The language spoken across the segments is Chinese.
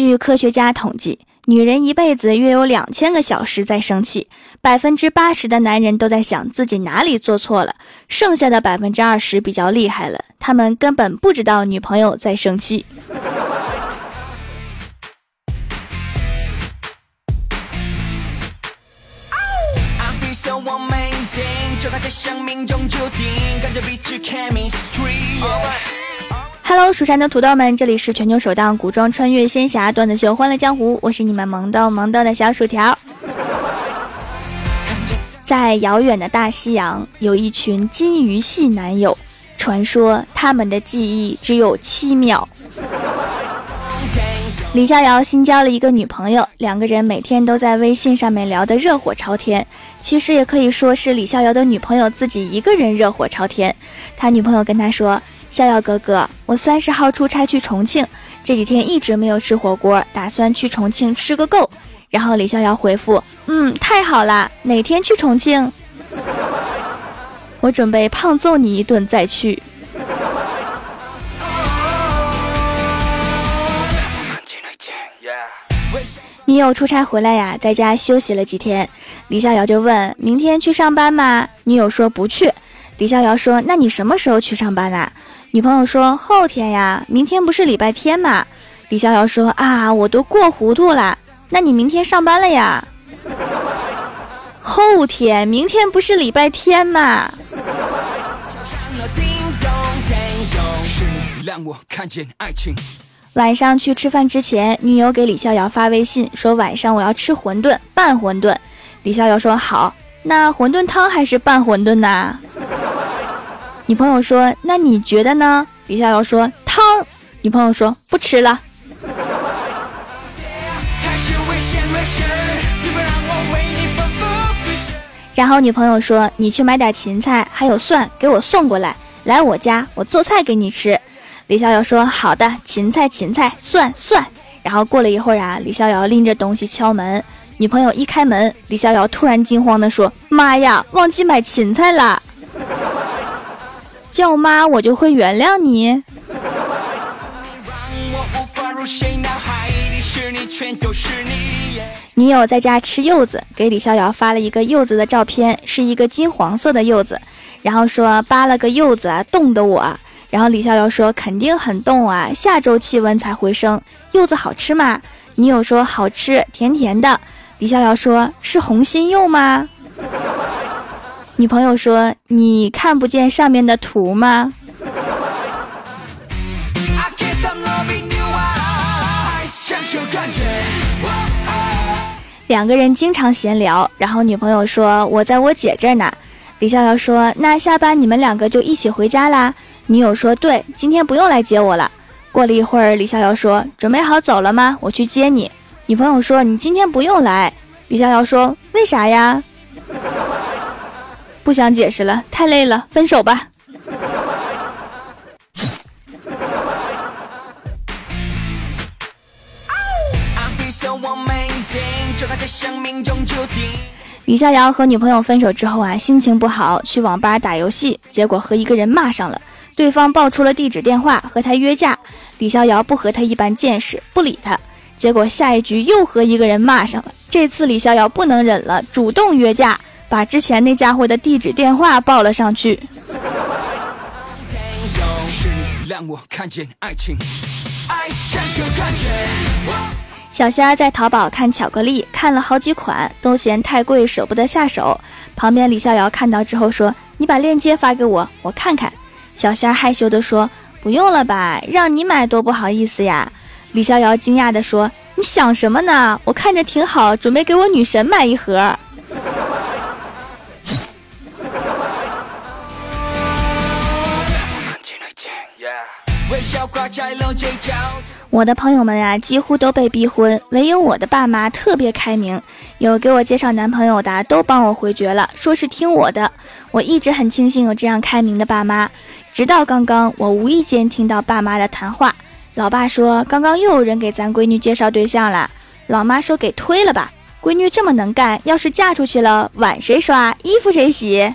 据科学家统计，女人一辈子约有两千个小时在生气，百分之八十的男人都在想自己哪里做错了，剩下的百分之二十比较厉害了，他们根本不知道女朋友在生气。Hello，蜀山的土豆们，这里是全球首档古装穿越仙侠段子秀《欢乐江湖》，我是你们萌逗萌逗的小薯条。在遥远的大西洋，有一群金鱼系男友，传说他们的记忆只有七秒。李逍遥新交了一个女朋友，两个人每天都在微信上面聊得热火朝天。其实也可以说是李逍遥的女朋友自己一个人热火朝天。他女朋友跟他说：“逍遥哥哥，我三十号出差去重庆，这几天一直没有吃火锅，打算去重庆吃个够。”然后李逍遥回复：“嗯，太好啦，哪天去重庆？我准备胖揍你一顿再去。”女友出差回来呀，在家休息了几天。李逍遥就问：“明天去上班吗？”女友说：“不去。”李逍遥说：“那你什么时候去上班啊？”女朋友说：“后天呀，明天不是礼拜天吗？”李逍遥说：“啊，我都过糊涂了。那你明天上班了呀？”后天，明天不是礼拜天吗？晚上去吃饭之前，女友给李逍遥发微信说：“晚上我要吃馄饨，拌馄饨。”李逍遥说：“好，那馄饨汤还是拌馄饨呢？”女朋友说：“那你觉得呢？”李逍遥说：“汤。”女朋友说：“不吃了。”然后女朋友说：“你去买点芹菜，还有蒜，给我送过来，来我家，我做菜给你吃。”李逍遥说：“好的，芹菜，芹菜，蒜，蒜。”然后过了一会儿啊，李逍遥拎着东西敲门，女朋友一开门，李逍遥突然惊慌地说：“妈呀，忘记买芹菜了！叫妈我就会原谅你。”女友在家吃柚子，给李逍遥发了一个柚子的照片，是一个金黄色的柚子，然后说扒了个柚子啊，冻得我。然后李逍遥说：“肯定很冻啊，下周气温才回升。柚子好吃吗？”女友说：“好吃，甜甜的。”李逍遥说：“是红心柚吗？”女朋友说：“你看不见上面的图吗？” 两个人经常闲聊，然后女朋友说：“我在我姐这儿呢。”李逍遥说：“那下班你们两个就一起回家啦。”女友说：“对，今天不用来接我了。”过了一会儿，李逍遥说：“准备好走了吗？我去接你。”女朋友说：“你今天不用来。”李逍遥说：“为啥呀？”不想解释了，太累了，分手吧。李逍遥和女朋友分手之后啊，心情不好，去网吧打游戏，结果和一个人骂上了。对方报出了地址电话，和他约架。李逍遥不和他一般见识，不理他。结果下一局又和一个人骂上了。这次李逍遥不能忍了，主动约架，把之前那家伙的地址电话报了上去。小仙儿在淘宝看巧克力，看了好几款，都嫌太贵，舍不得下手。旁边李逍遥看到之后说：“你把链接发给我，我看看。”小仙儿害羞地说：“不用了吧，让你买多不好意思呀。”李逍遥惊讶地说：“你想什么呢？我看着挺好，准备给我女神买一盒。”我的朋友们呀，几乎都被逼婚，唯有我的爸妈特别开明，有给我介绍男朋友的都帮我回绝了，说是听我的。我一直很庆幸有这样开明的爸妈，直到刚刚，我无意间听到爸妈的谈话。老爸说，刚刚又有人给咱闺女介绍对象了。老妈说，给推了吧，闺女这么能干，要是嫁出去了，碗谁刷，衣服谁洗？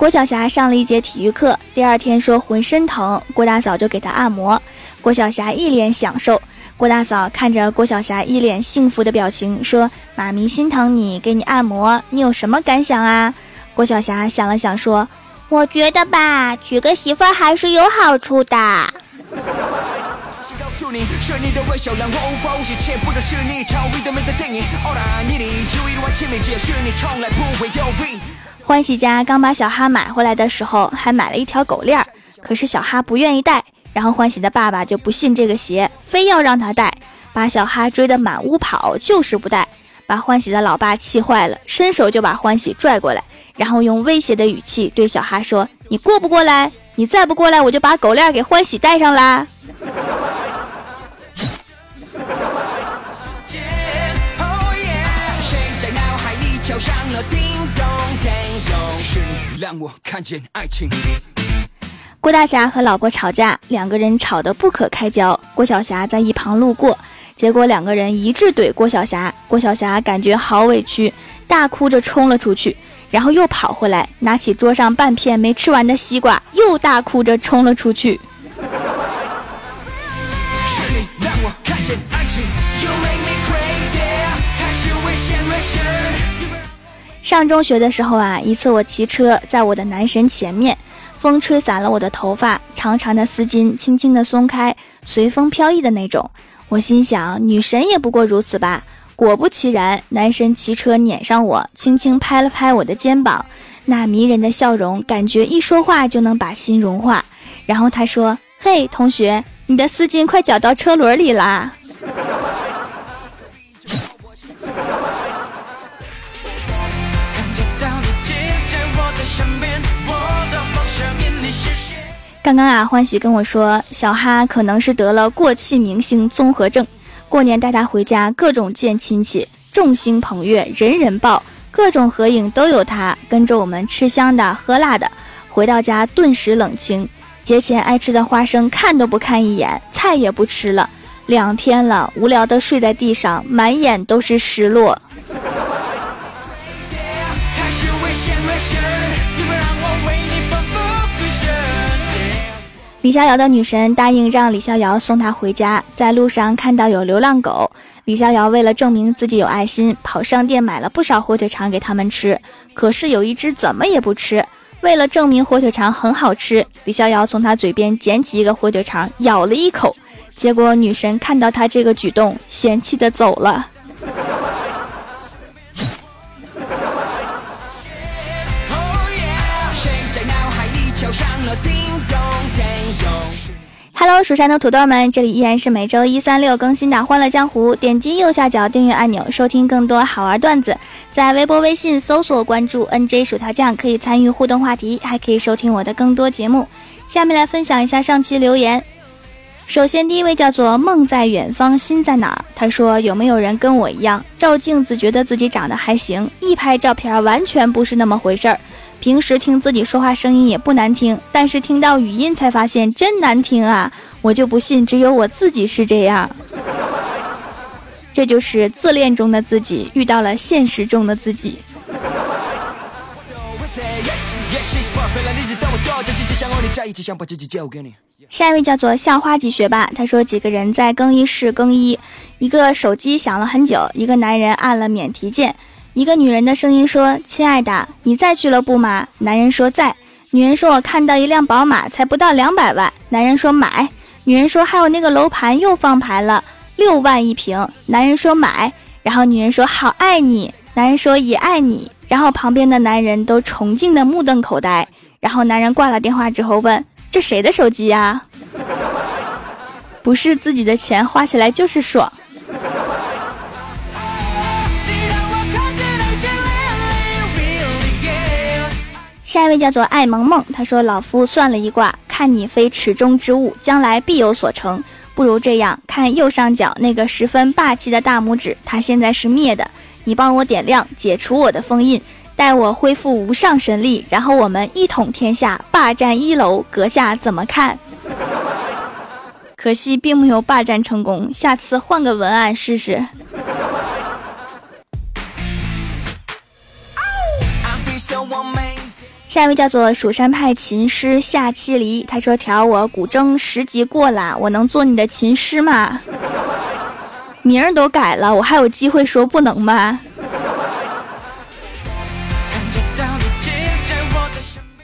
郭晓霞上了一节体育课，第二天说浑身疼，郭大嫂就给她按摩。郭晓霞一脸享受。郭大嫂看着郭晓霞一脸幸福的表情，说：“妈咪心疼你，给你按摩，你有什么感想啊？”郭晓霞想了想，说：“我觉得吧，娶个媳妇还是有好处的。”欢喜家刚把小哈买回来的时候，还买了一条狗链儿，可是小哈不愿意戴。然后欢喜的爸爸就不信这个邪，非要让他戴，把小哈追得满屋跑，就是不戴，把欢喜的老爸气坏了，伸手就把欢喜拽过来，然后用威胁的语气对小哈说：“你过不过来？你再不过来，我就把狗链给欢喜戴上啦。”跳上了叮咚叮咚，让我看见爱情郭大侠和老婆吵架，两个人吵得不可开交。郭晓霞在一旁路过，结果两个人一致怼郭晓霞。郭晓霞感觉好委屈，大哭着冲了出去，然后又跑回来，拿起桌上半片没吃完的西瓜，又大哭着冲了出去。上中学的时候啊，一次我骑车在我的男神前面。风吹散了我的头发，长长的丝巾轻轻地松开，随风飘逸的那种。我心想，女神也不过如此吧。果不其然，男神骑车撵上我，轻轻拍了拍我的肩膀，那迷人的笑容，感觉一说话就能把心融化。然后他说：“嘿，同学，你的丝巾快绞到车轮里啦。”刚刚啊，欢喜跟我说，小哈可能是得了过气明星综合症。过年带他回家，各种见亲戚，众星捧月，人人抱，各种合影都有他，跟着我们吃香的喝辣的。回到家顿时冷清，节前爱吃的花生看都不看一眼，菜也不吃了。两天了，无聊的睡在地上，满眼都是失落。李逍遥的女神答应让李逍遥送她回家，在路上看到有流浪狗，李逍遥为了证明自己有爱心，跑商店买了不少火腿肠给他们吃。可是有一只怎么也不吃，为了证明火腿肠很好吃，李逍遥从他嘴边捡起一个火腿肠咬了一口，结果女神看到他这个举动，嫌弃的走了。Hello，蜀山的土豆们，这里依然是每周一、三、六更新的《欢乐江湖》。点击右下角订阅按钮，收听更多好玩段子。在微博、微信搜索关注 “nj 薯条酱”，可以参与互动话题，还可以收听我的更多节目。下面来分享一下上期留言。首先，第一位叫做“梦在远方，心在哪儿”，他说：“有没有人跟我一样，照镜子觉得自己长得还行，一拍照片完全不是那么回事儿？”平时听自己说话声音也不难听，但是听到语音才发现真难听啊！我就不信只有我自己是这样。这就是自恋中的自己遇到了现实中的自己。下一位叫做校花级学霸，他说几个人在更衣室更衣，一个手机响了很久，一个男人按了免提键。一个女人的声音说：“亲爱的，你在俱乐部吗？”男人说：“在。”女人说：“我看到一辆宝马，才不到两百万。”男人说：“买。”女人说：“还有那个楼盘又放牌了，六万一平。”男人说：“买。”然后女人说：“好爱你。”男人说：“也爱你。”然后旁边的男人都崇敬的目瞪口呆。然后男人挂了电话之后问：“这谁的手机呀？”不是自己的钱花起来就是爽。下一位叫做爱萌萌，他说：“老夫算了一卦，看你非池中之物，将来必有所成。不如这样，看右上角那个十分霸气的大拇指，它现在是灭的，你帮我点亮，解除我的封印，待我恢复无上神力，然后我们一统天下，霸占一楼。阁下怎么看？” 可惜并没有霸占成功，下次换个文案试试。下一位叫做蜀山派琴师夏七离，他说：“调我古筝十级过了，我能做你的琴师吗？名儿都改了，我还有机会说不能吗？”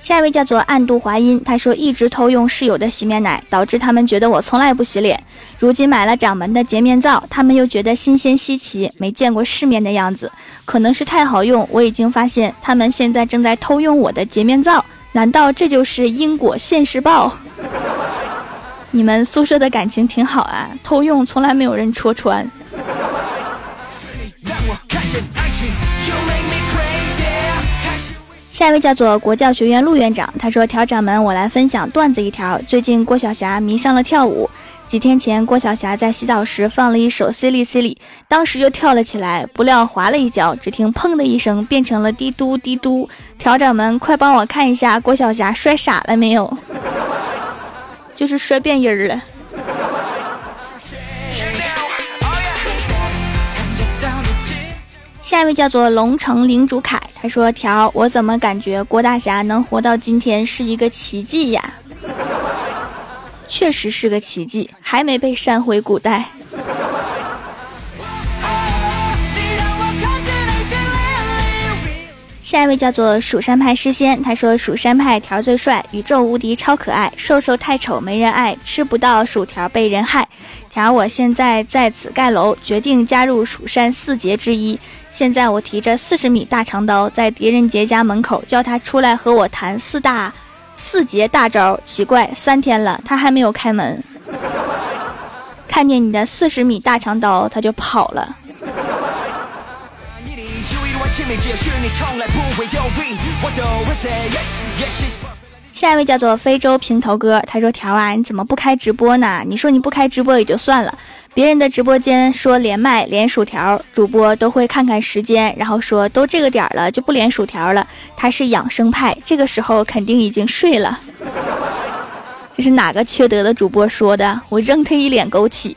下一位叫做暗度华音，他说一直偷用室友的洗面奶，导致他们觉得我从来不洗脸。如今买了掌门的洁面皂，他们又觉得新鲜稀奇，没见过世面的样子。可能是太好用，我已经发现他们现在正在偷用我的洁面皂。难道这就是因果现世报？你们宿舍的感情挺好啊，偷用从来没有人戳穿。下一位叫做国教学院陆院长，他说：“调掌门，我来分享段子一条。最近郭晓霞迷上了跳舞。几天前，郭晓霞在洗澡时放了一首《C 哩 C 哩》，当时就跳了起来，不料滑了一跤，只听砰的一声，变成了滴嘟滴嘟。调掌门，快帮我看一下郭晓霞摔傻了没有？就是摔变音了。”下一位叫做龙城领主凯，他说：“条，我怎么感觉郭大侠能活到今天是一个奇迹呀？确实是个奇迹，还没被删回古代。”下一位叫做蜀山派诗仙，他说：“蜀山派条最帅，宇宙无敌超可爱，瘦瘦太丑没人爱，吃不到薯条被人害。条，我现在在此盖楼，决定加入蜀山四杰之一。”现在我提着四十米大长刀，在狄仁杰家门口叫他出来和我谈四大四节大招。奇怪，三天了他还没有开门。看见你的四十米大长刀，他就跑了。下一位叫做非洲平头哥，他说：“条啊，你怎么不开直播呢？你说你不开直播也就算了，别人的直播间说连麦连薯条，主播都会看看时间，然后说都这个点了就不连薯条了。他是养生派，这个时候肯定已经睡了。这是哪个缺德的主播说的？我扔他一脸枸杞。”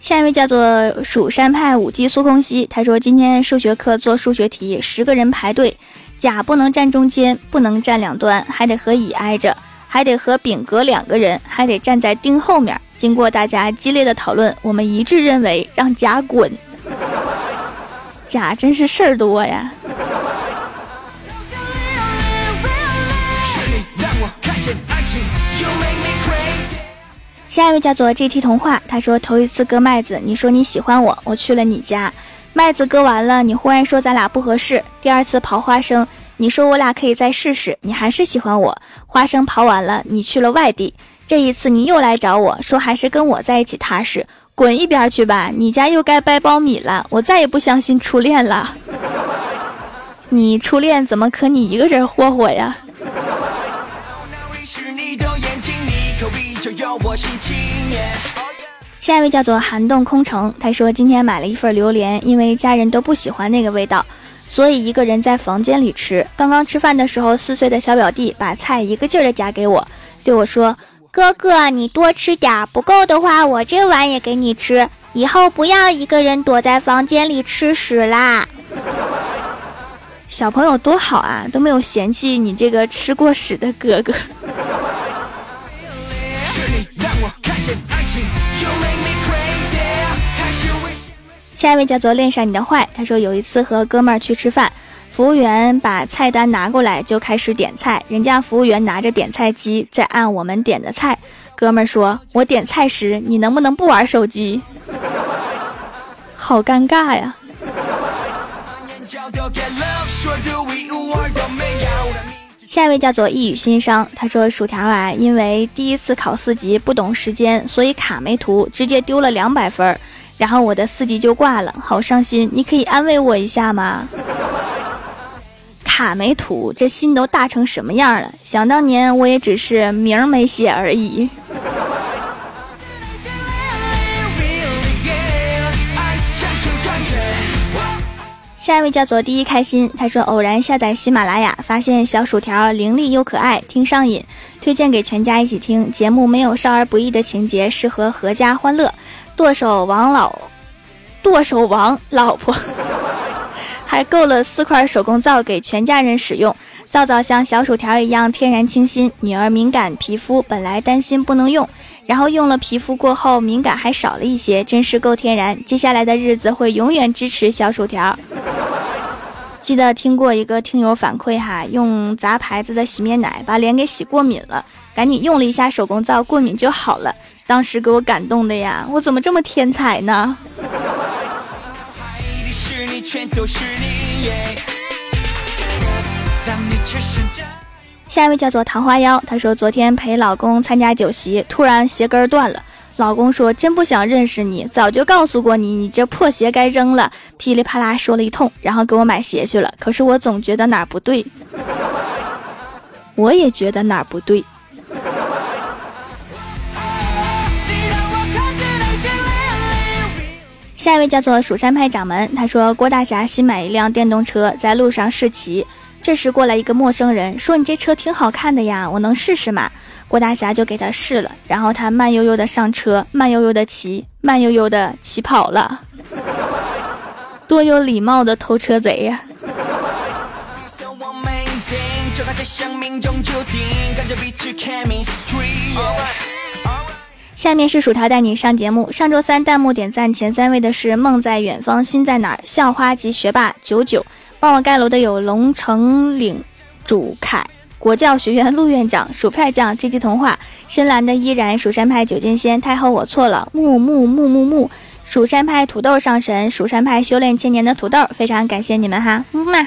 下一位叫做蜀山派五级苏空兮，他说今天数学课做数学题，十个人排队，甲不能站中间，不能站两端，还得和乙挨着，还得和丙隔两个人，还得站在丁后面。经过大家激烈的讨论，我们一致认为让甲滚。甲真是事儿多呀。下一位叫做 GT 童话，他说头一次割麦子，你说你喜欢我，我去了你家，麦子割完了，你忽然说咱俩不合适。第二次刨花生，你说我俩可以再试试，你还是喜欢我。花生刨完了，你去了外地，这一次你又来找我说还是跟我在一起踏实，滚一边去吧，你家又该掰苞米了，我再也不相信初恋了。你初恋怎么可你一个人霍霍呀？下一位叫做寒冻空城，他说今天买了一份榴莲，因为家人都不喜欢那个味道，所以一个人在房间里吃。刚刚吃饭的时候，四岁的小表弟把菜一个劲儿的夹给我，对我说：“哥哥，你多吃点，不够的话我这碗也给你吃，以后不要一个人躲在房间里吃屎啦。”小朋友多好啊，都没有嫌弃你这个吃过屎的哥哥。下一位叫做恋上你的坏，他说有一次和哥们儿去吃饭，服务员把菜单拿过来就开始点菜，人家服务员拿着点菜机在按我们点的菜，哥们儿说：“我点菜时你能不能不玩手机？” 好尴尬呀。下一位叫做一语心伤，他说薯条啊，因为第一次考四级不懂时间，所以卡没涂，直接丢了两百分儿。然后我的四级就挂了，好伤心！你可以安慰我一下吗？卡没涂，这心都大成什么样了？想当年我也只是名没写而已。下一位叫做第一开心，他说偶然下载喜马拉雅，发现小薯条伶俐又可爱，听上瘾，推荐给全家一起听。节目没有少儿不宜的情节，适合阖家欢乐。剁手王老，剁手王，老婆。还购了四块手工皂给全家人使用，皂皂像小薯条一样天然清新。女儿敏感皮肤，本来担心不能用，然后用了皮肤过后敏感还少了一些，真是够天然。接下来的日子会永远支持小薯条。记得听过一个听友反馈哈，用杂牌子的洗面奶把脸给洗过敏了，赶紧用了一下手工皂，过敏就好了。当时给我感动的呀，我怎么这么天才呢？下一位叫做桃花妖，她说昨天陪老公参加酒席，突然鞋跟断了。老公说真不想认识你，早就告诉过你，你这破鞋该扔了。噼里啪啦说了一通，然后给我买鞋去了。可是我总觉得哪儿不对，我也觉得哪儿不对。下一位叫做蜀山派掌门，他说郭大侠新买一辆电动车，在路上试骑。这时过来一个陌生人，说你这车挺好看的呀，我能试试吗？郭大侠就给他试了，然后他慢悠悠的上车，慢悠悠的骑，慢悠悠的骑跑了。多有礼貌的偷车贼呀！下面是薯条带你上节目。上周三弹幕点赞前三位的是梦在远方心在哪儿校花及学霸九九，帮我盖楼的有龙城岭主凯。国教学院陆院长薯片酱 G G 童话。深蓝的依然蜀山派九剑仙太后我错了。木木木木木。蜀山派土豆上神蜀山派修炼千年的土豆。非常感谢你们哈。木嘛。